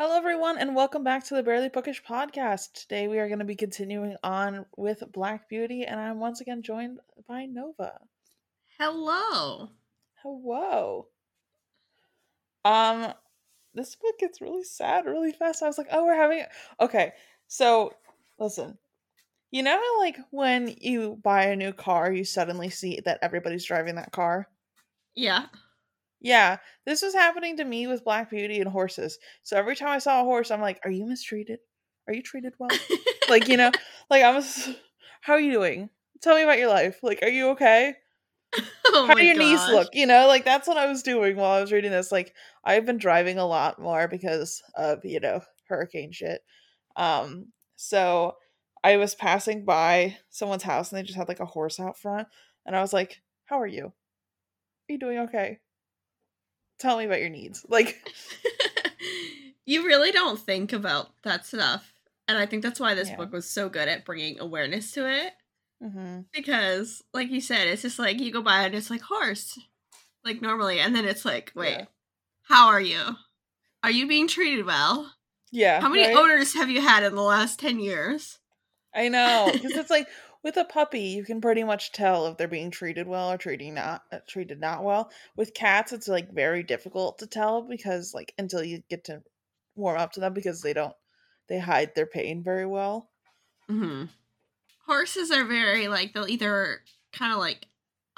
Hello, everyone, and welcome back to the Barely Bookish podcast. Today, we are going to be continuing on with Black Beauty, and I'm once again joined by Nova. Hello. Hello. Um, this book gets really sad really fast. I was like, oh, we're having. Okay, so listen. You know how, like, when you buy a new car, you suddenly see that everybody's driving that car? Yeah. Yeah, this was happening to me with Black Beauty and horses. So every time I saw a horse, I'm like, "Are you mistreated? Are you treated well?" like you know, like I was. How are you doing? Tell me about your life. Like, are you okay? oh How do your knees look? You know, like that's what I was doing while I was reading this. Like, I've been driving a lot more because of you know hurricane shit. Um, so I was passing by someone's house and they just had like a horse out front, and I was like, "How are you? Are you doing okay? Tell me about your needs." Like. you really don't think about that stuff. And I think that's why this Yeah. book was so good at bringing awareness to it. hmm Because, like you said, it's just like you go by and it's like horse, like normally. And then it's like, wait, Yeah. how are you? Are you being treated well? Yeah. How many right? owners have you had in the last 10 years? I know because it's like with a puppy, you can pretty much tell if they're being treated well or treating not uh, treated not well. With cats, it's like very difficult to tell because like until you get to warm up to them because they don't they hide their pain very well. hmm Horses are very like they'll either kind of like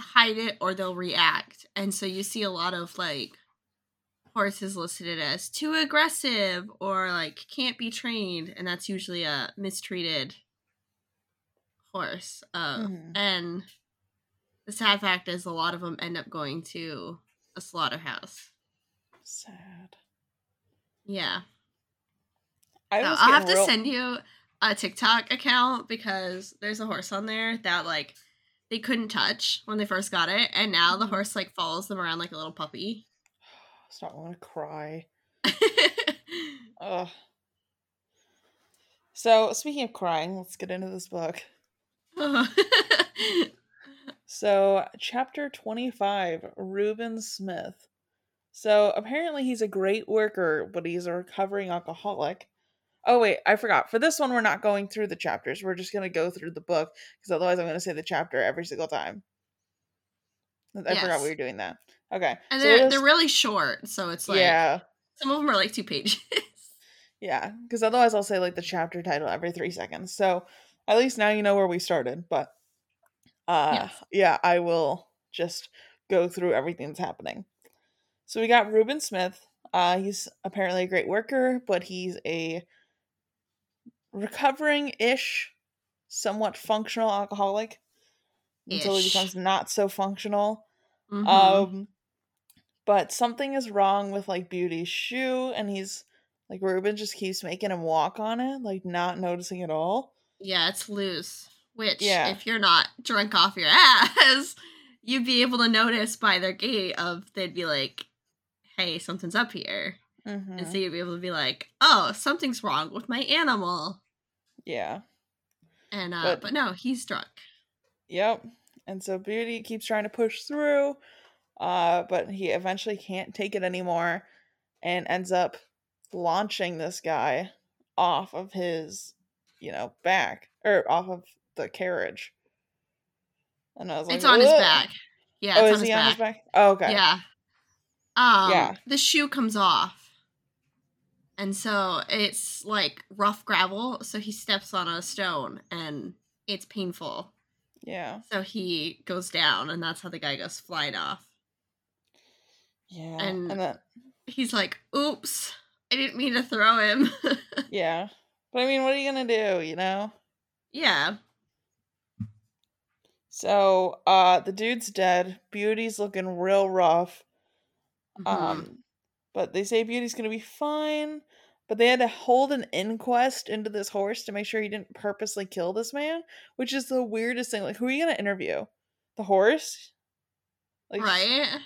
hide it or they'll react, and so you see a lot of like horses listed as too aggressive or like can't be trained, and that's usually a mistreated horse. Uh, Mhm. And the sad fact is, a lot of them end up going to a slaughterhouse. Sad. Yeah. I so I'll have getting to send you a TikTok account because there's a horse on there that like they couldn't touch when they first got it, and now the Mhm. horse like follows them around like a little puppy. Stop! I want to cry. Ugh. So speaking of crying, let's get into this book. So, chapter 25 Reuben Smith. So, apparently, he's a great worker, but he's a recovering alcoholic. Oh, wait, I forgot. For this one, we're not going through the chapters. We're just going to go through the book because otherwise, I'm going to say the chapter every single time. I forgot we were doing that. Okay. and so they're they're really short, so it's like yeah. some of them are like two pages. Yeah. Because otherwise, I'll say like the chapter title every three seconds. So, at least now you know where we started. But, uh, Yes. yeah, I will just go through everything that's happening. So we got Reuben Smith. Uh, he's apparently a great worker, but he's a recovering ish, somewhat functional alcoholic until he becomes not so functional. Mhm. Um, but something is wrong with like Beauty's shoe, and he's like Reuben just keeps making him walk on it, like not noticing at all. Yeah, it's loose. Which, Yeah. if you're not drunk off your ass, you'd be able to notice by their gait of they'd be like, "Hey, something's up here." Mm-hmm. And so you'd be able to be like, oh, something's wrong with my animal. Yeah. And uh But- but, no, he's drunk. Yep. And so Beauty keeps trying to push through, uh, but he eventually can't take it anymore and ends up launching this guy off of his, you know, back or off of the carriage. And I was like, it's on his back. Yeah, oh, it's is on his he back. on his back? Oh, okay. Yeah. Um Yeah. the shoe comes off. And so it's like rough gravel, so he steps on a stone and it's painful. Yeah. So he goes down and that's how the guy goes flying off. Yeah. And- and then He's like, "Oops, I didn't mean to throw him." yeah. But I mean, what are you gonna do, you know? yeah. So, uh, the dude's dead. Beauty's looking real rough. Mhm. Um, but they say Beauty's gonna be fine. But they had to hold an inquest into this horse to make sure he didn't purposely kill this man, which is the weirdest thing. Like, who are you gonna interview? The horse? Like, right?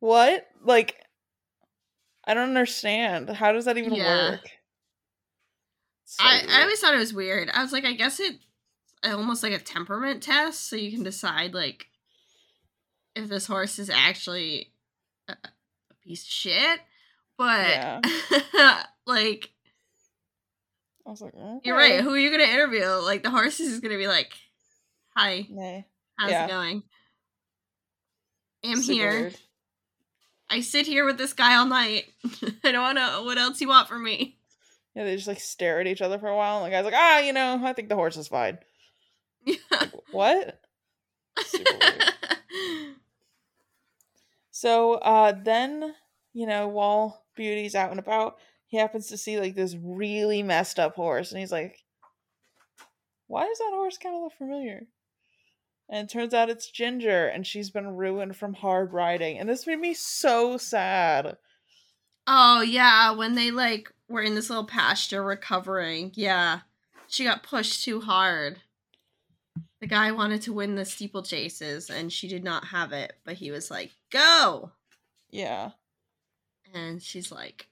What? Like, I don't understand. How does that even Yeah. work? So I, I always thought it was weird. I was like, I guess it almost like a temperament test, so you can decide like if this horse is actually a, a piece of shit. But Yeah. Like, I was like, you're right. Who are you gonna interview? Like, the horse is gonna be like, "Hi, Nay. how's Yeah. it going? I'm Super here. weird. I sit here with this guy all night. I don't know what else you want from me." Yeah, they just like stare at each other for a while, and the guy's like, ah, you know, I think the horse is fine. Yeah. Like, what? So uh then, you know, while Beauty's out and about, he happens to see like this really messed up horse, and he's like, Why does that horse kind of look familiar? And it turns out it's Ginger, and she's been ruined from hard riding. And this made me so sad. Oh yeah, when they like were in this little pasture recovering, yeah, she got pushed too hard. The guy wanted to win the steeplechases, and she did not have it. But he was like, "Go!" Yeah. And she's like,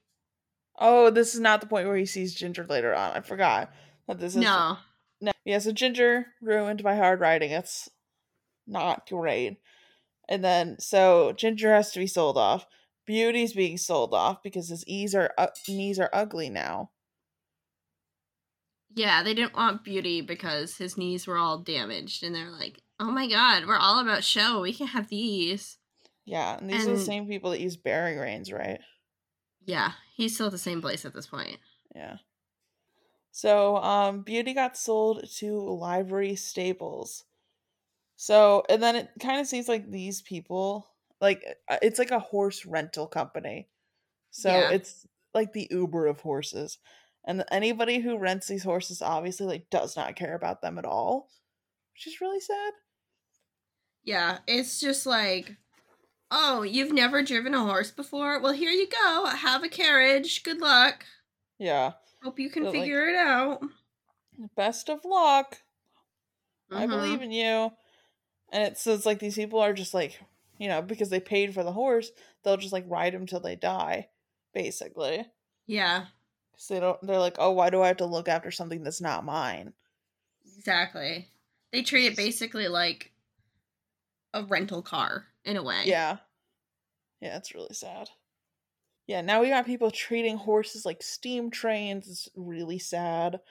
Oh, this is not the point where he sees Ginger later on. I forgot that this is "No." No. Yeah, so Ginger ruined by hard riding. It's not great. And then so Ginger has to be sold off. Beauty's being sold off because his knees are uh, knees are ugly now. Yeah, they didn't want Beauty because his knees were all damaged, and they're like, "Oh my god, we're all about show. We can have these." Yeah, and these are the same people that use bearing reins, right? Yeah, he's still at the same place at this point. Yeah. So, um, Beauty got sold to Livery Stables. So, and then it kind of seems like these people, like, uh, it's like a horse rental company. So, Yeah. it's like the Uber of horses. And anybody who rents these horses obviously, like, does not care about them at all, which is really sad. Yeah, it's just like, oh, you've never driven a horse before? Well, here you go. Have a carriage. Good luck. Yeah. Hope you can But, like, figure it out. Best of luck. I Mhm. believe in you. And it says like these people are just like, you know, because they paid for the horse, they'll just like ride him till they die, basically. Yeah, So they don't. They're like, oh, why do I have to look after something that's not mine? exactly. They treat it basically like a rental car in a way. Yeah, yeah, it's really sad. Yeah, now we got people treating horses like steam trains. It's really sad.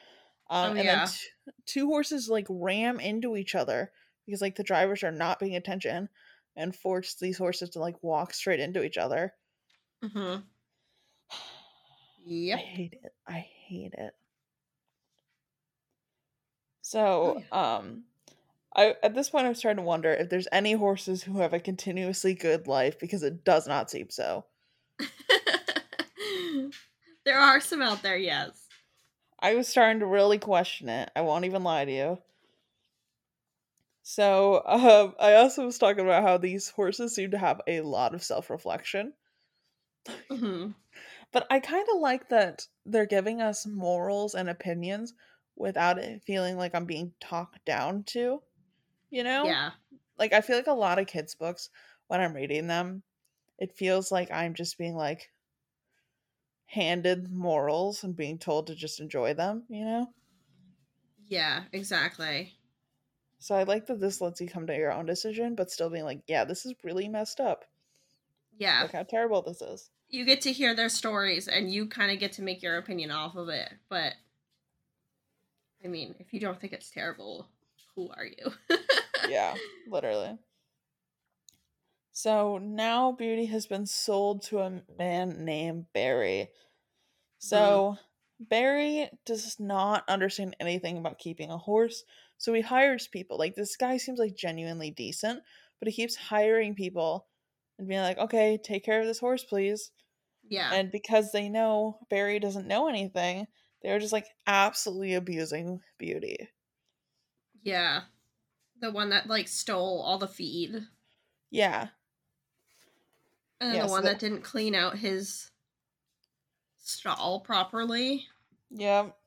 Um, Oh, and yeah. then t- two horses like ram into each other because like the drivers are not paying attention and force these horses to like walk straight into each other. hmm I hate it. I hate it. So, um I at this point I'm starting to wonder if there's any horses who have a continuously good life because it does not seem so. there are some out there, yes. I was starting to really question it. I won't even lie to you. So, um, I also was talking about how these horses seem to have a lot of self-reflection, hmm but I kind of like that they're giving us morals and opinions without it feeling like I'm being talked down to. You know? Yeah. like I feel like a lot of kids books when I'm reading them, it feels like I'm just being like handed morals and being told to just enjoy them, you know? Yeah, exactly. So I like that this lets you come to your own decision, but still being like, yeah, this is really messed up. Yeah. Look how terrible this is. you get to hear their stories and you kind of get to make your opinion off of it. But I mean, if you don't think it's terrible, who are you? Yeah, literally. So now Beauty has been sold to a man named Barry. Mm. So Barry does not understand anything about keeping a horse, so he hires people. Like this guy seems like genuinely decent, but he keeps hiring people and being like, "Okay, take care of this horse, please." Yeah. And because they know Barry doesn't know anything, they're just like absolutely abusing Beauty. yeah. The one that like stole all the feed. Yeah, And Yeah, the so one that- that didn't clean out his stall properly. Yep.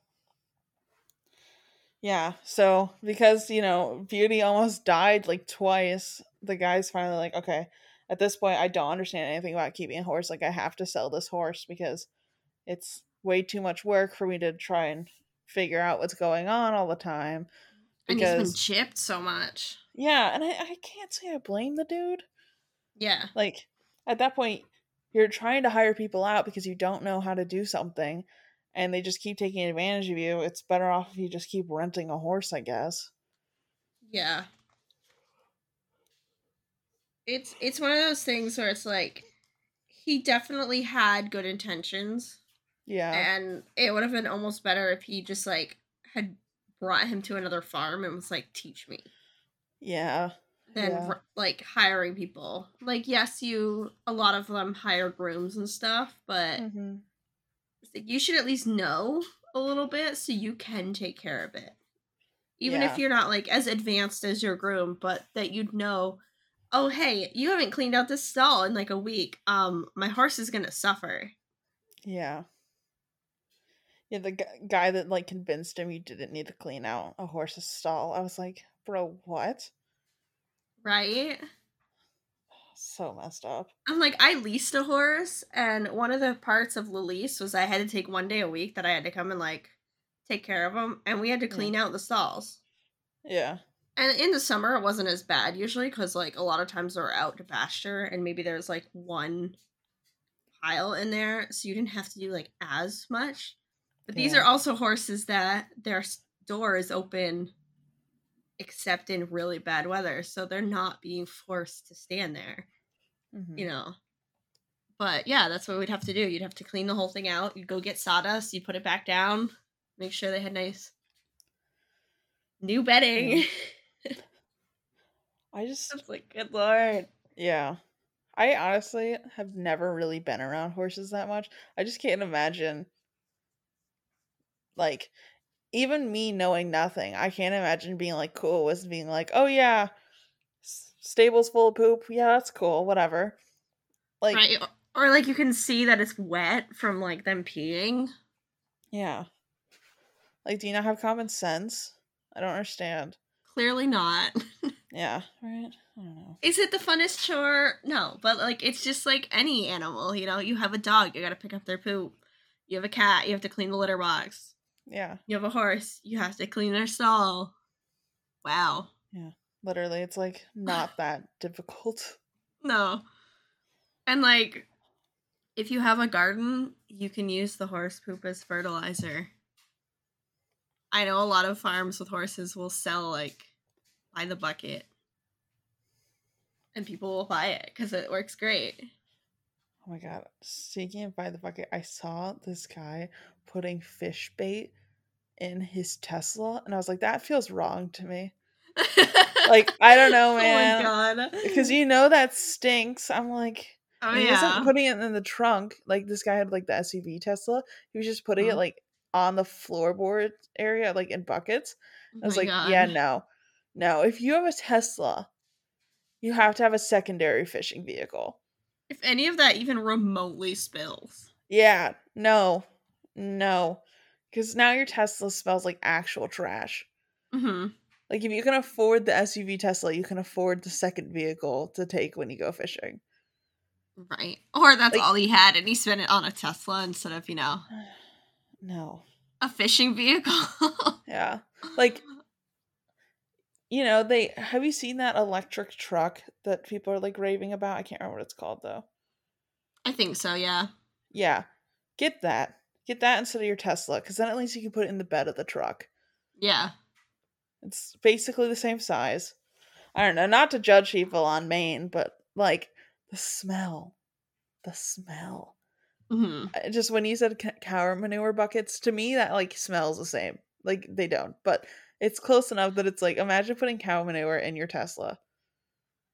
Yeah, so because, you know, Beauty almost died like twice, the guy's finally like, okay, at this point, I don't understand anything about keeping a horse. Like, I have to sell this horse because it's way too much work for me to try and figure out what's going on all the time. And he's been chipped so much. yeah, and I, I can't say I blame the dude. Yeah. Like, at that point, you're trying to hire people out because you don't know how to do something. And they just keep taking advantage of you, it's better off if you just keep renting a horse, I guess. Yeah. It's it's one of those things where it's like he definitely had good intentions Yeah. and it would have been almost better if he just like had brought him to another farm and was like teach me yeah. than Yeah. like hiring people. Like yes, you a lot of them hire grooms and stuff, but hmm it's like, you should at least know a little bit so you can take care of it. Even Yeah. if you're not like as advanced as your groom, but that you'd know, oh hey, you haven't cleaned out this stall in like a week. Um, my horse is gonna suffer. Yeah. Yeah, the gu- guy that like convinced him you didn't need to clean out a horse's stall. I was like, bro, what? Right? So messed up. I'm like, I leased a horse, and one of the parts of the lease was I had to take one day a week that I had to come and like take care of them, and we had to Yeah. clean out the stalls. Yeah. And in the summer, it wasn't as bad usually because like a lot of times they're out to pasture, and maybe there's like one pile in there, so you didn't have to do like as much. But these Yeah. are also horses that their door is open, except in really bad weather, so they're not being forced to stand there Mhm. you know. But yeah, that's what we'd have to do. You'd have to clean the whole thing out. You'd go get sawdust. You put it back down. Make sure they had nice new bedding. I just It's like, good lord. yeah. I honestly have never really been around horses that much. I just can't imagine like even me knowing nothing. I can't imagine being like cool with being like, "Oh yeah, stable's full of poop. Yeah, that's cool. Whatever." Like right? Or, like you can see that it's wet from like them peeing. yeah. Like do you not have common sense? I don't understand. Clearly not. Yeah, right? I don't know. Is it the funnest chore? No, but like it's just like any animal, you know. You have a dog, you got to pick up their poop. You have a cat, you have to clean the litter box. Yeah. You have a horse, you have to clean their stall. Wow. Yeah. Literally, it's like not that difficult. No. And like if you have a garden, you can use the horse poop as fertilizer. I know a lot of farms with horses will sell like by the bucket. And people will buy it cuz it works great. Oh my god. Speaking of by the bucket, I saw this guy putting fish bait in his Tesla, and I was like, that feels wrong to me. Like, I don't know, man. Oh my god. Because you know that stinks. I'm like, Oh he yeah. wasn't putting it in the trunk. Like this guy had like the SUV Tesla. He was just putting it Mhm. like on the floorboard area, like in buckets. Oh I was like, yeah, no. No. If you have a Tesla, you have to have a secondary fishing vehicle. If any of that even remotely spills. Yeah, no, no. Because now your Tesla smells like actual trash. hmm Like, if you can afford the SUV Tesla, you can afford the second vehicle to take when you go fishing. Right. Or that's Like- all he had and he spent it on a Tesla instead of, you know, No. a fishing vehicle. Yeah. Like, you know, they have you seen that electric truck that people are like raving about? I can't remember what it's called though. I think so, yeah. Yeah. Get that. Get that instead of your Tesla, because then at least you can put it in the bed of the truck. Yeah. It's basically the same size. I don't know, not to judge people on Maine, but like the smell. The smell. hmm Just when you said cow manure buckets, to me that like smells the same. Like they don't, but it's close enough that it's like imagine putting cow manure in your Tesla.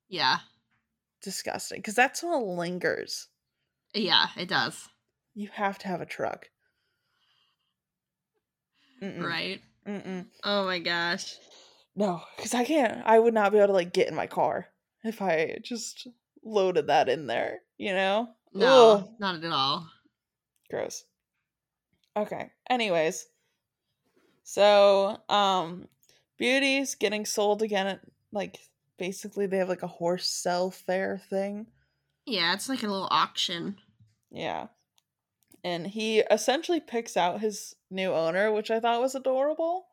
Yeah. Disgusting, because that smell lingers. Yeah, it does. You have to have a truck. Mm-mm, Right. Mm-mm. Oh my gosh. No, because I can't. I would not be able to like get in my car if I just loaded that in there. You know? No, Ugh. not at all. Gross. Okay. Anyways. So, um Beauty's getting sold again at like basically they have like a horse sell fair thing. Yeah, it's like a little auction. Yeah. And he essentially picks out his new owner, which I thought was adorable.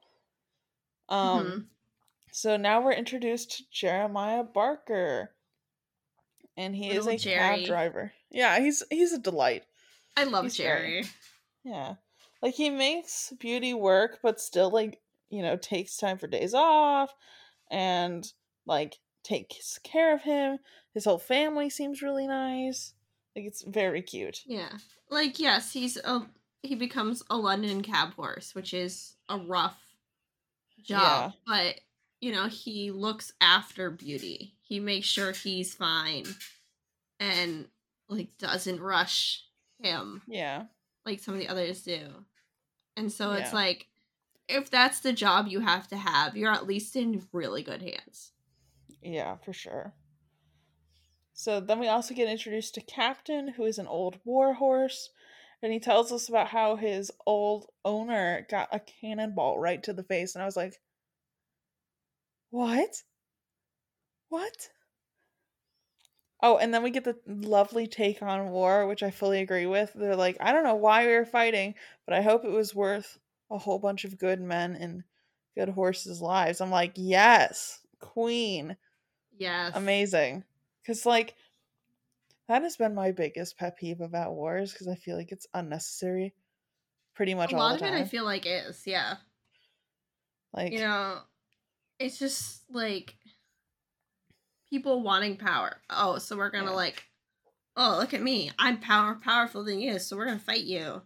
Um Mhm. so now we're introduced to Jeremiah Barker. And he is a Jerry. cab driver. Yeah, he's he's a delight. I love He's Jerry. great. Yeah. like he makes beauty work, but still like you know takes time for days off and like takes care of him. His whole family seems really nice. Like it's very cute. Yeah. Like yes, he's a he becomes a London cab horse, which is a rough job, yeah. but you know, he looks after Beauty. He makes sure he's fine and like doesn't rush him. Yeah. Like some of the others do. And so yeah. it's like if that's the job you have to have, you're at least in really good hands. Yeah, for sure. So then we also get introduced to Captain, who is an old war horse, and he tells us about how his old owner got a cannonball right to the face, and I was like, "What? What?" Oh, and then we get the lovely take on war, which I fully agree with. They're like, "I don't know why we were fighting, but I hope it was worth a whole bunch of good men and good horses' lives." I'm like, "Yes, Queen." Yes. Amazing. Because, like, that has been my biggest pet peeve about wars because I feel like it's unnecessary pretty much all the time. a lot of it i feel like is yeah. Like you know it's just like people wanting power. Oh so we're gonna yeah. like oh look at me. I'm power powerful than you so we're gonna fight you.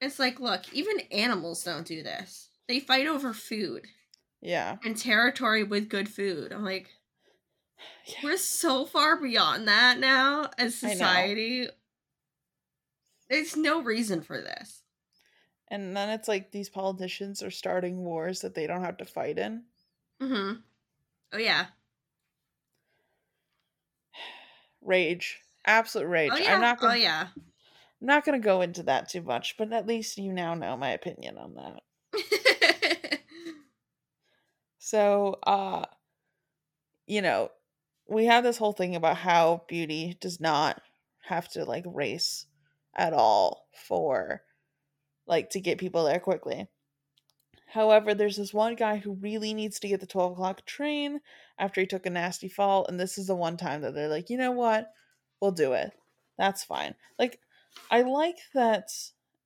It's like look even animals don't do this. They fight over food yeah. and territory with good food. I'm like yeah. We're so far beyond that now as society. There's no reason for this. And then it's like these politicians are starting wars that they don't have to fight in. Mm-hmm. Oh yeah. Rage. Absolute rage. Oh, yeah. I'm not gonna, oh yeah. I'm not gonna go into that too much, but at least you now know my opinion on that. so uh you know, we have this whole thing about how beauty does not have to like race at all for like to get people there quickly. However, there's this one guy who really needs to get the 12 o'clock train after he took a nasty fall, and this is the one time that they're like, you know what? We'll do it. That's fine. Like, I like that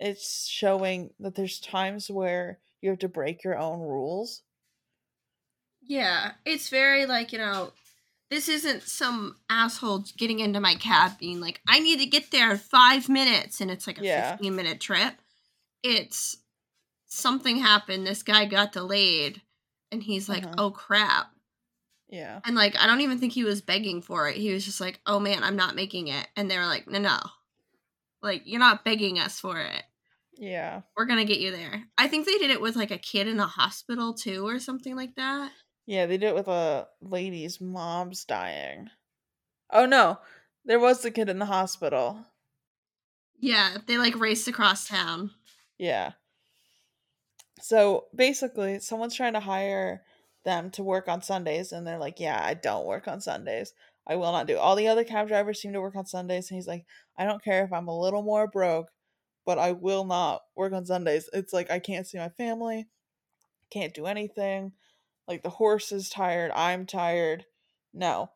it's showing that there's times where you have to break your own rules. Yeah, it's very like, you know, this isn't some asshole getting into my cab being like, I need to get there in five minutes and it's like a yeah. 15 minute trip. It's something happened. This guy got delayed and he's like, uh-huh. oh crap. Yeah. And like, I don't even think he was begging for it. He was just like, oh man, I'm not making it. And they were like, no, no. Like, you're not begging us for it. Yeah. We're going to get you there. I think they did it with like a kid in a hospital too or something like that. Yeah, they did it with a lady's mom's dying. Oh no, there was the kid in the hospital. Yeah, they like raced across town. Yeah. So basically, someone's trying to hire them to work on Sundays, and they're like, Yeah, I don't work on Sundays. I will not do. All the other cab drivers seem to work on Sundays, and he's like, I don't care if I'm a little more broke, but I will not work on Sundays. It's like I can't see my family, can't do anything. Like the horse is tired, I'm tired. No.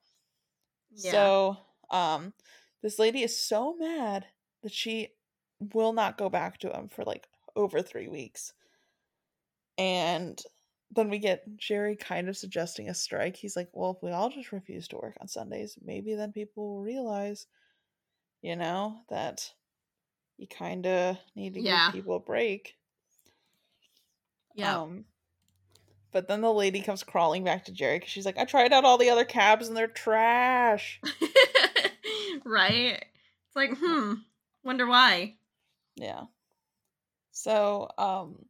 Yeah. So, um this lady is so mad that she will not go back to him for like over 3 weeks. And then we get Jerry kind of suggesting a strike. He's like, "Well, if we all just refuse to work on Sundays, maybe then people will realize, you know, that you kind of need to yeah. give people a break." Yeah. Um, but then the lady comes crawling back to Jerry because she's like, I tried out all the other cabs and they're trash. right? It's like, hmm, wonder why. Yeah. So, um,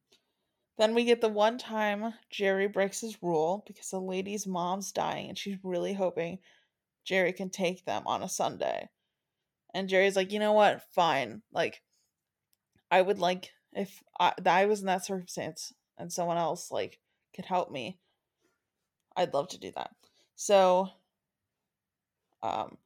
then we get the one time Jerry breaks his rule because the lady's mom's dying and she's really hoping Jerry can take them on a Sunday. And Jerry's like, you know what? Fine. Like, I would like if I, I was in that circumstance and someone else like could help me, I'd love to do that. So, um,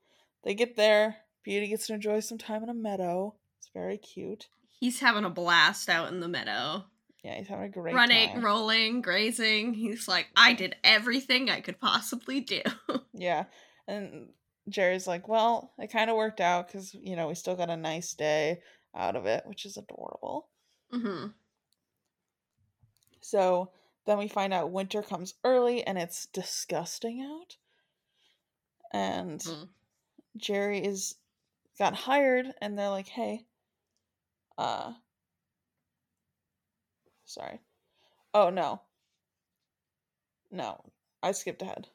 they get there. Beauty gets to enjoy some time in a meadow. It's very cute. He's having a blast out in the meadow. Yeah, he's having a great running, time. rolling, grazing. He's like, I did everything I could possibly do. yeah, and Jerry's like, well, it kind of worked out because you know we still got a nice day out of it, which is adorable. Mm-hmm. So then we find out winter comes early and it's disgusting out. And Mm. Jerry is got hired and they're like, "Hey, uh sorry. Oh no. No, I skipped ahead.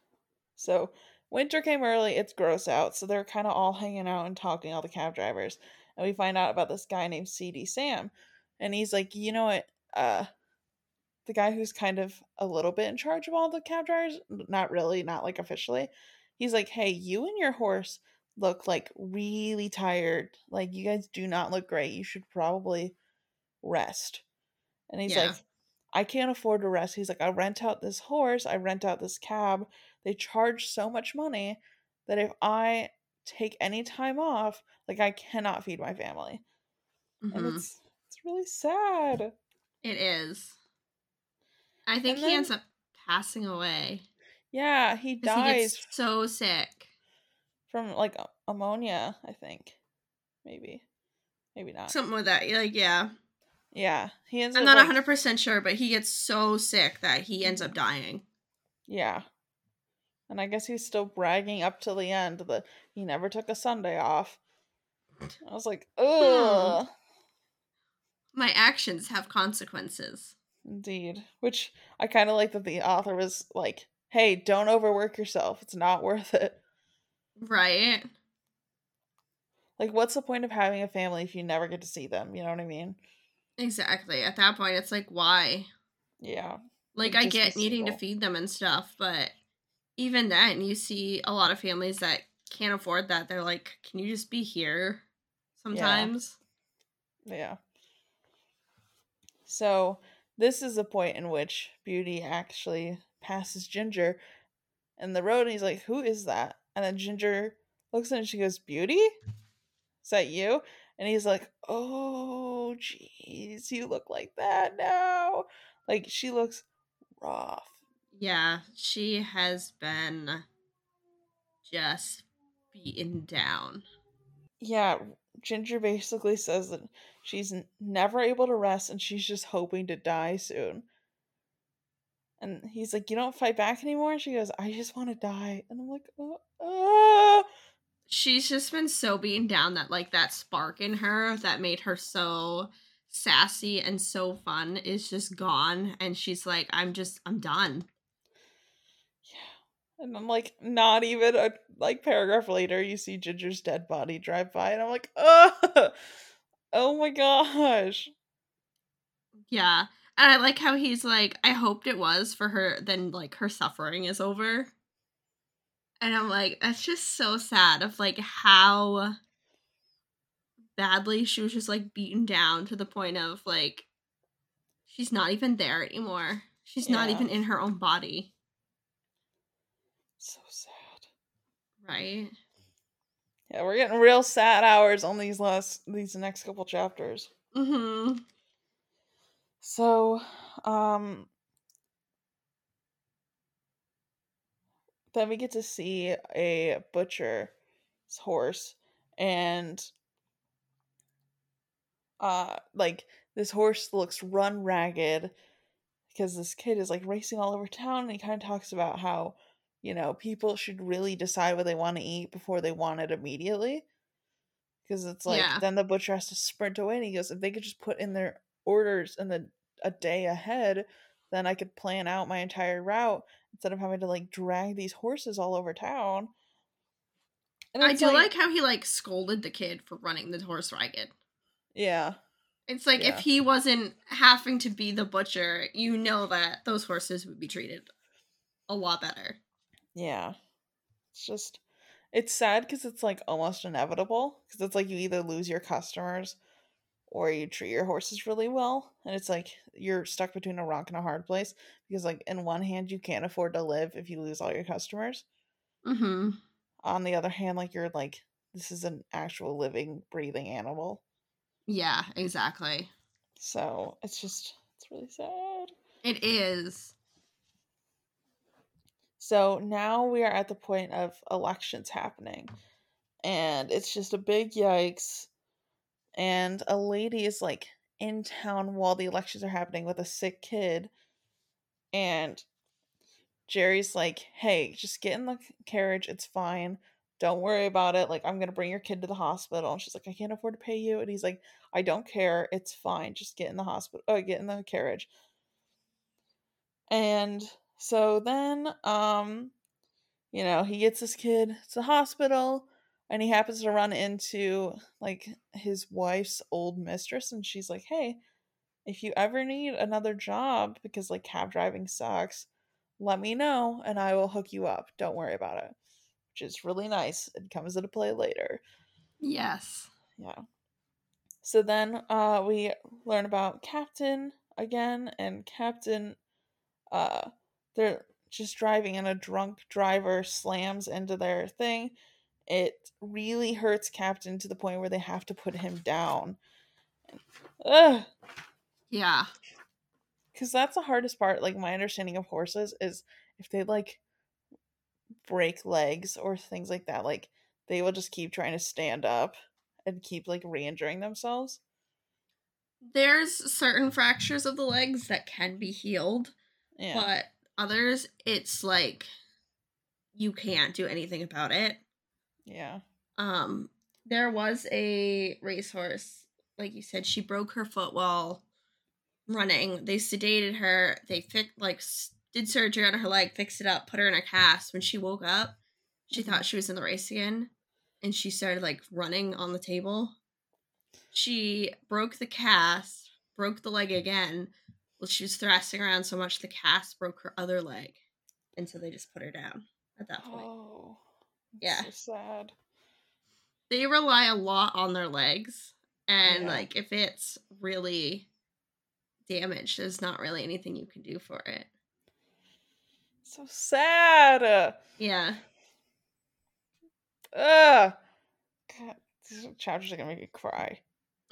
So winter came early, it's gross out, so they're kind of all hanging out and talking, all the cab drivers. And we find out about this guy named Seedy Sam. And he's like, you know what, uh the guy who's kind of a little bit in charge of all the cab drivers, not really, not like officially. He's like, "Hey, you and your horse look like really tired. Like you guys do not look great. You should probably rest." And he's Yeah. like, "I can't afford to rest." He's like, "I rent out this horse, I rent out this cab. They charge so much money that if I take any time off, like I cannot feed my family." And Mhm. it's it's really sad. It is. I think And he ends up passing away. Yeah, he He dies gets so sick. from like ammonia, I think. Maybe. Maybe not. Something with that. Like, yeah. yeah, he ends I'm up not like, 100% sure, but he gets so sick that he ends up dying. Yeah. And I guess he's still bragging up to the end that he never took a Sunday off. I was like, Hmm. ugh. My actions have consequences. Indeed. Which I kind of like that the author was like, hey, don't overwork yourself. It's not worth it. Right? Like, what's the point of having a family if you never get to see them? You know what I mean? Exactly. At that point, it's like, why? Yeah. Like, Like, I get needing to feed them and stuff, but even then, you see a lot of families that can't afford that. They're like, can you just be here sometimes? Yeah. So this is the point in which Beauty actually passes Ginger in the road and he's like, Who is that? And then Ginger looks at him and she goes, Beauty? Is that you? And he's like, Oh jeez, you look like that now. Like she looks rough. Yeah, she has been just beaten down. Yeah, Ginger basically says that she's never able to rest and she's just hoping to die soon. And he's like, You don't fight back anymore? And she goes, I just want to die. And I'm like, Oh, oh. She's just been so beaten down that like that spark in her that made her so sassy and so fun is just gone and she's like I'm just I'm done. Yeah. And I'm like, Not even a like paragraph later, you see Ginger's dead body drive by. And I'm like, Oh, oh my gosh. Yeah. And I like how he's like I hoped it was for her then like her suffering is over. And I'm like that's just so sad of like how badly she was just like beaten down to the point of like she's not even there anymore. She's not even in her own body, So sad. right? Yeah, we're getting real sad hours on these last these next couple chapters. Mhm. So, um then we get to see a butcher's horse and uh like this horse looks run ragged because this kid is like racing all over town and he kind of talks about how you know people should really decide what they want to eat before they want it immediately because it's like Yeah. then the butcher has to sprint away and he goes if they could just put in their orders in the a day ahead then i could plan out my entire route instead of having to like drag these horses all over town and I do like, how he like scolded the kid for running the horse ragged. yeah It's like Yeah. if he wasn't having to be the butcher, you know that those horses would be treated a lot better. Yeah. It's just it's sad because it's like almost inevitable because it's like you either lose your customers or you treat your horses really well and it's like you're stuck between a rock and a hard place because like in one hand you can't afford to live if you lose all your customers Mm-hmm. on the other hand like you're like this is an actual living breathing animal Yeah, exactly. so it's just it's really sad It is. So now we are at the point of elections happening. And it's just a big yikes. And a lady is like in town while the elections are happening with a sick kid. And Jerry's like, hey, just get in the carriage. It's fine. Don't worry about it. Like, I'm going to bring your kid to the hospital. And she's like, I can't afford to pay you. And he's like, I don't care. It's fine. Just get in the hospital. Oh, uh, get in the carriage. And so then, um, you know, he gets this kid to the hospital and he happens to run into like his wife's old mistress and she's like, "Hey, if you ever need another job because like cab driving sucks, let me know and I will hook you up. Don't worry about it." Which is really nice. It comes into play later. Yes. Yeah. So then uh we learn about Captain again and Captain uh they're just driving and a drunk driver slams into their thing. It really hurts Captain to the point where they have to put him down. Ugh. Yeah. Because that's the hardest part. Like, my understanding of horses is if they, like, break legs or things like that, like, they will just keep trying to stand up and keep, like, re injuring themselves. There's certain fractures of the legs that can be healed, Yeah. but others, it's like you can't do anything about it. yeah. Um, there was a racehorse, like you said, she broke her foot while running. They sedated her. They fixed like did surgery on her leg, fixed it up, put her in a cast. When she woke up, she Mhm. thought she was in the race again, and she started like running on the table. She broke the cast, broke the leg again. Well, she was thrashing around so much the cast broke her other leg, and so they just put her down at that point. Oh. Yeah. So sad. they rely a lot on their legs and Yeah. like if it's really damaged there's not really anything you can do for it So sad. yeah Ugh. God, these chapters are gonna make me cry.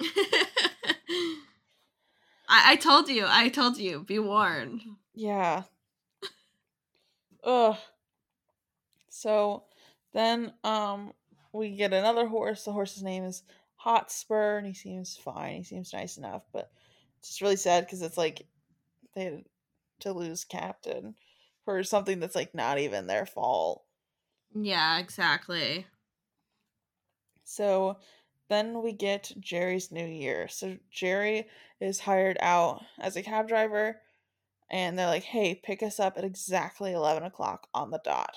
I, I told you i told you be warned Yeah. Ugh. So then um we get another horse. The horse's name is Hotspur and he seems fine. He seems nice enough, but it's just really sad because it's like they had to lose captain for something that's like not even their fault. yeah exactly So then we get Jerry's new year. So Jerry is hired out as a cab driver, and they're like, hey, pick us up at exactly 11 o'clock on the dot.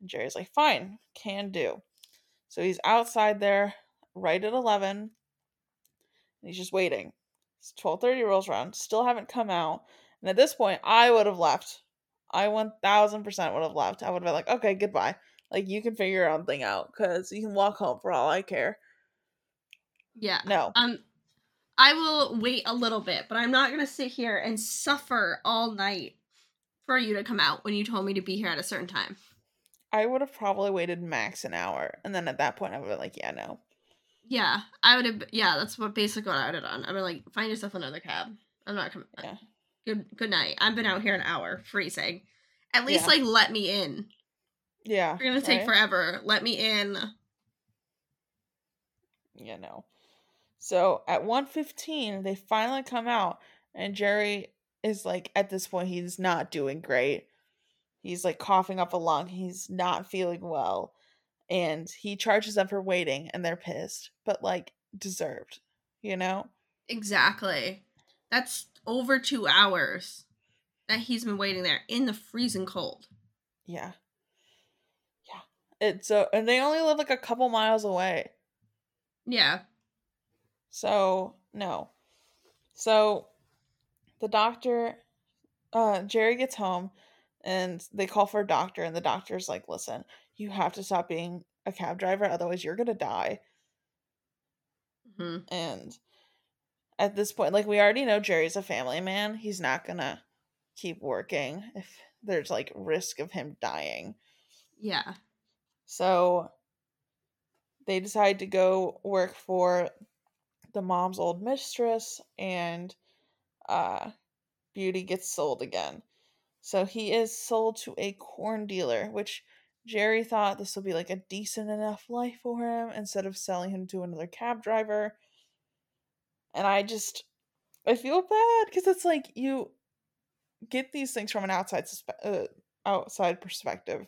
And Jerry's like, fine, can do. So he's outside there right at 11, and he's just waiting. It's 12.30 rolls around, still haven't come out. And at this point, I would have left. I 1000% would have left. I would have been like, okay, goodbye. Like, you can figure your own thing out, because you can walk home for all I care. Yeah No. um i will wait a little bit but i'm not gonna sit here and suffer all night for you to come out when you told me to be here at a certain time I would have probably waited max an hour, and then at that point, I would have been like, "Yeah, no." yeah i would have yeah that's what basically what i would have done i'd be like find yourself another cab i'm not coming Yeah. good good night i've been out here an hour freezing at least Yeah. like let me in Yeah, You're gonna take right? forever. Let me in. Yeah, no. So at one fifteen, they finally come out, and Jerry is like, at this point, he's not doing great. He's like coughing up a lung. He's not feeling well, and he charges them for waiting, and they're pissed, but like deserved, you know. Exactly. That's over two hours that he's been waiting there in the freezing cold. Yeah. Yeah. It's so, and they only live like a couple miles away. Yeah. So, no. So, the doctor, uh, Jerry gets home and they call for a doctor, and the doctor's like, listen, you have to stop being a cab driver, otherwise, you're gonna die. hmm And at this point, like, we already know Jerry's a family man. He's not gonna keep working if there's like risk of him dying. Yeah. So they decide to go work for the mom's old mistress, and uh, Beauty gets sold again. So he is sold to a corn dealer, which Jerry thought this would be like a decent enough life for him instead of selling him to another cab driver. And I just I feel bad because it's like you get these things from an outside uh, outside perspective.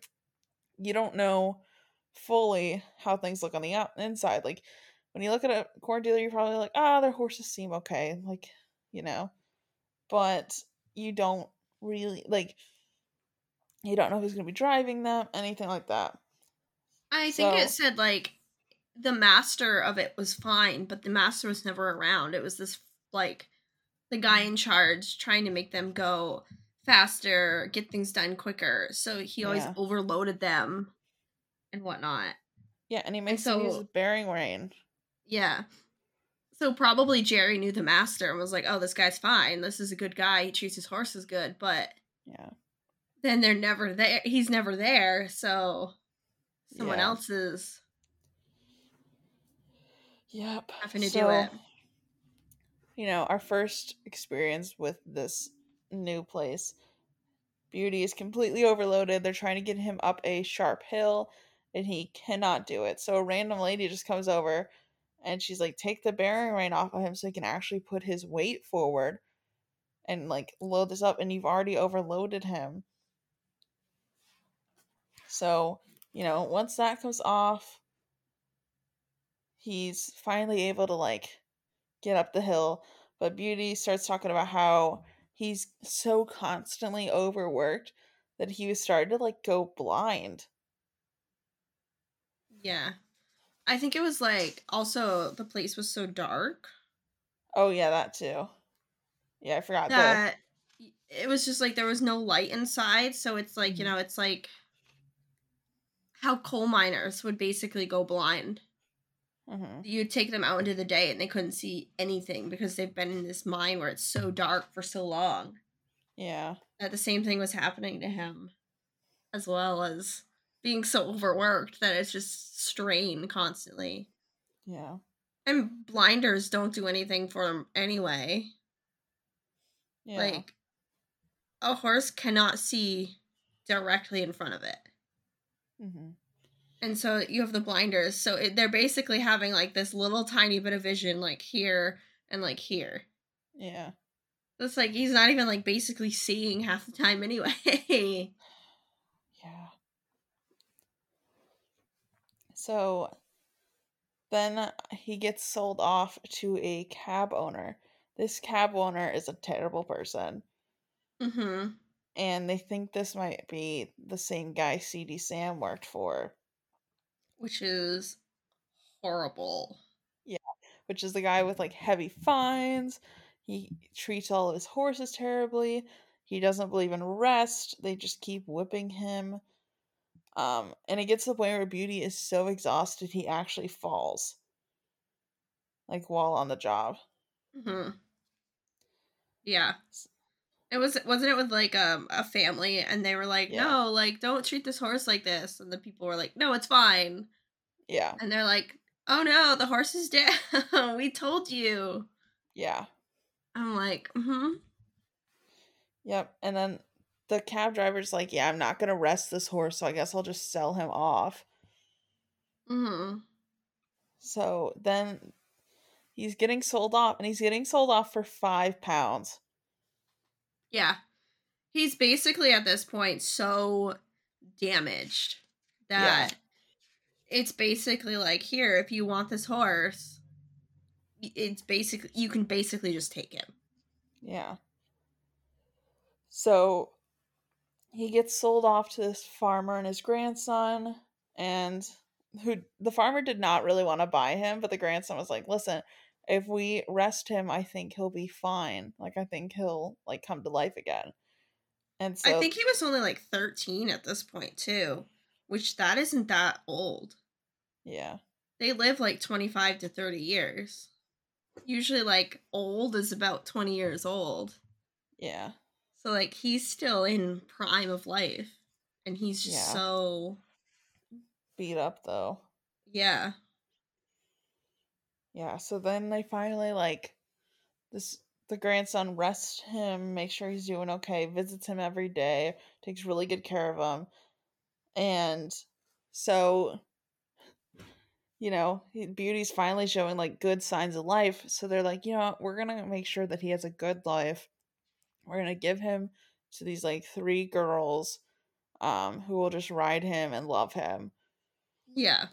You don't know fully how things look on the out- inside. Like when you look at a corn dealer, you're probably like, ah, their horses seem okay, like you know, but you don't really like. You don't know who's going to be driving them, anything like that. I think So- it said like the master of it was fine, but the master was never around. It was this like the guy in charge trying to make them go faster, get things done quicker. So he always Yeah. overloaded them and whatnot. Yeah, and he makes them use so- bearing rein. Yeah. So probably Jerry knew the master and was like, "Oh, this guy's fine. This is a good guy. He treats his horses good." But Yeah, then they're never there. He's never there, so someone Yeah. else is yep. having to do it. You know, our first experience with this new place, Beauty is completely overloaded. They're trying to get him up a sharp hill, and he cannot do it. So a random lady just comes over, and she's like, "Take the bearing rein off of him, so he can actually put his weight forward." And like load this up, and you've already overloaded him. So, you know, once that comes off, he's finally able to like get up the hill. But Beauty starts talking about how he's so constantly overworked that he was starting to like go blind. Yeah. I think it was like also the place was so dark Oh yeah, that too. Yeah, I forgot that it was just like there was no light inside. So it's like, you Mhm. know, it's like how coal miners would basically go blind. the. hmm You'd take them out into the day and they couldn't see anything because they've been in this mine where it's so dark for so long. Yeah, That the same thing was happening to him, as well as being so overworked that it's just strain constantly. yeah, And blinders don't do anything for them anyway. yeah. Like a horse cannot see directly in front of it. Mm-hmm. And so you have the blinders. So it, they're basically having like this little tiny bit of vision like here and like here. yeah, It's like he's not even like basically seeing half the time anyway. yeah. So then he gets sold off to a cab owner. This cab owner is a terrible person. hmm and they think this might be the same guy Seedy Sam worked for, Which is horrible. Yeah. Which is the guy with like heavy fines. He treats all of his horses terribly. He doesn't believe in rest. They just keep whipping him. Um, and it gets to the point where Beauty is so exhausted he actually falls, like while on the job. hmm Yeah. It was wasn't it with like um a family and they were like, Yeah. No, like don't treat this horse like this and the people were like, No, it's fine. Yeah, And they're like, Oh no, the horse is dead. we told you. yeah, I'm like, mm-hmm. yep. And then the cab driver's like, "Yeah, I'm not gonna rest this horse, so I guess I'll just sell him off." Mm-hmm. So then he's getting sold off, and he's getting sold off for five pounds. Yeah. He's basically at this point so damaged that it's basically like here, if you want this horse, it's basically you can basically just take him. Yeah. So he gets sold off to this farmer and his grandson, and who the farmer did not really want to buy him, but the grandson was like, "Listen, if we rest him, I think he'll be fine. Like I think he'll like come to life again." And so I think he was only like 13 at this point too, which that isn't that old. yeah. They live like 25 to 30 years. Usually like old is about 20 years old. Yeah. So like he's still in prime of life and he's just Yeah. so Beat up though. yeah. Yeah, so then they finally like this the grandson rests him, makes sure he's doing okay, visits him every day, takes really good care of him. And so you know, Beauty's finally showing like good signs of life. So they're like, you know, what? we're gonna make sure that he has a good life. We're gonna give him to these like three girls, um, who will just ride him and love him. Yeah.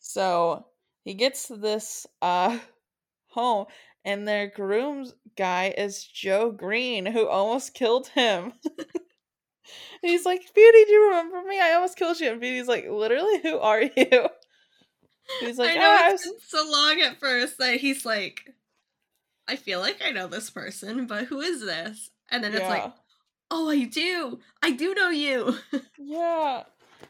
So he gets to this uh home and their groom's guy is Joe Green, who almost killed him. he's like, Beauty, do you remember me? I almost killed you. And Beauty's like, literally, who are you? He's like, I know oh, it's I was... been so long at first that he's like, I feel like I know this person, but who is this? And then yeah. it's like, oh, I do. I do know you. yeah.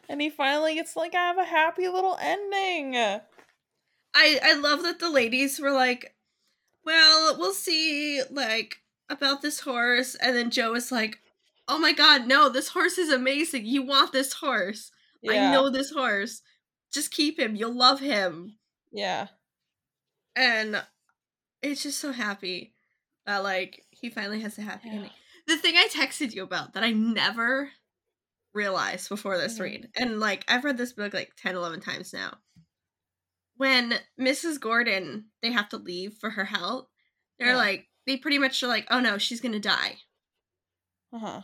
And he finally gets like, I have a happy little ending. I I love that the ladies were like, well, we'll see, like, about this horse. And then Joe is like, oh my god, no, this horse is amazing. You want this horse. Yeah. I know this horse. Just keep him. You'll love him. Yeah. And it's just so happy that, like, he finally has a happy yeah. ending. The thing I texted you about that I never realized before this mm-hmm. read, and, like, I've read this book like 10, 11 times now when Mrs. Gordon they have to leave for her health, they're yeah. like they pretty much are like, oh no, she's gonna die. Uh huh.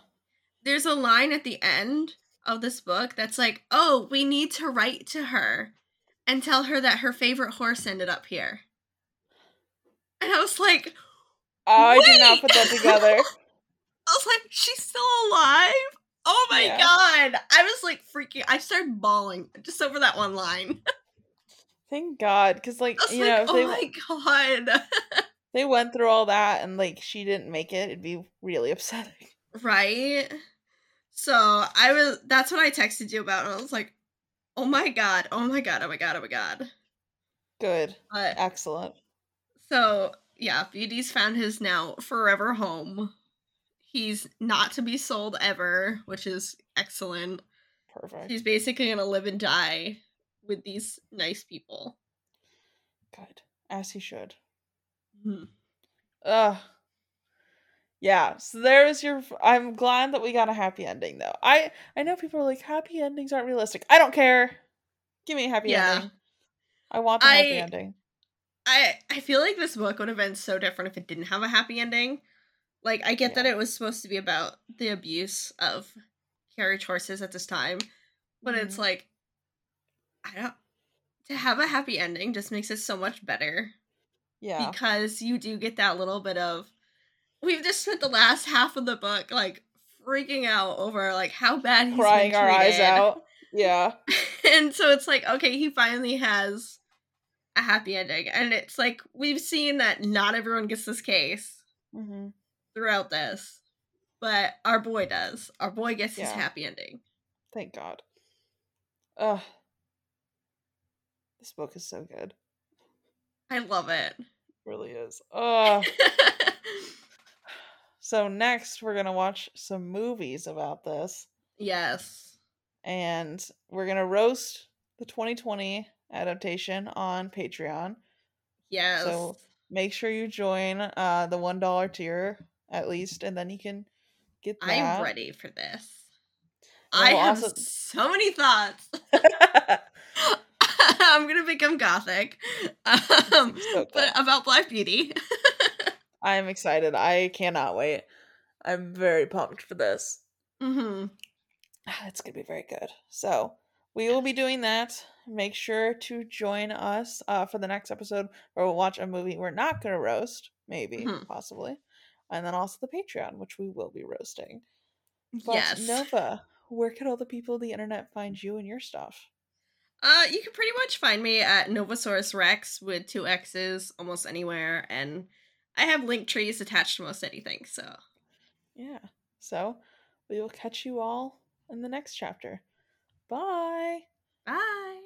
There's a line at the end of this book that's like, oh, we need to write to her and tell her that her favorite horse ended up here. And I was like, oh, I did not put that together. I was like, she's still alive. Oh my yeah. god! I was like freaking. I started bawling just over that one line. Thank God, because like you like, know, oh they, my God, they went through all that and like she didn't make it, it'd be really upsetting, right? So I was. That's what I texted you about, and I was like, oh my God, oh my God, oh my God, oh my God. Good, excellent. So yeah, Beauty's found his now forever home. He's not to be sold ever, which is excellent. Perfect. He's basically gonna live and die with these nice people. Good. As he should. Hmm. Ugh. Yeah, so there's your I'm glad that we got a happy ending though. I I know people are like happy endings aren't realistic. I don't care. Give me a happy yeah. ending. I want a happy ending. I I feel like this book would have been so different if it didn't have a happy ending. Like I get yeah. that it was supposed to be about the abuse of carriage horses at this time, but mm-hmm. it's like I don't to have a happy ending just makes it so much better. Yeah. Because you do get that little bit of we've just spent the last half of the book like freaking out over like how bad he's crying our eyes out. Yeah. and so it's like, okay, he finally has a happy ending. And it's like we've seen that not everyone gets this case mm-hmm. throughout this. But our boy does. Our boy gets yeah. his happy ending. Thank God. Ugh. This book is so good. I love it. it really is. Oh. so next we're gonna watch some movies about this. Yes. And we're gonna roast the 2020 adaptation on Patreon. Yes. So make sure you join uh the one dollar tier at least, and then you can get that. I'm ready for this. I have also... so many thoughts. I'm gonna become gothic. Um, so but about Black Beauty. I'm excited. I cannot wait. I'm very pumped for this. Mm-hmm. It's gonna be very good. So we will be doing that. Make sure to join us uh, for the next episode where we'll watch a movie we're not gonna roast, maybe, mm-hmm. possibly, and then also the Patreon, which we will be roasting. But yes. Nova, where can all the people of the internet find you and your stuff? Uh, you can pretty much find me at Novosaurus Rex with two X's almost anywhere, and I have link trees attached to most anything. So, yeah. So we will catch you all in the next chapter. Bye. Bye.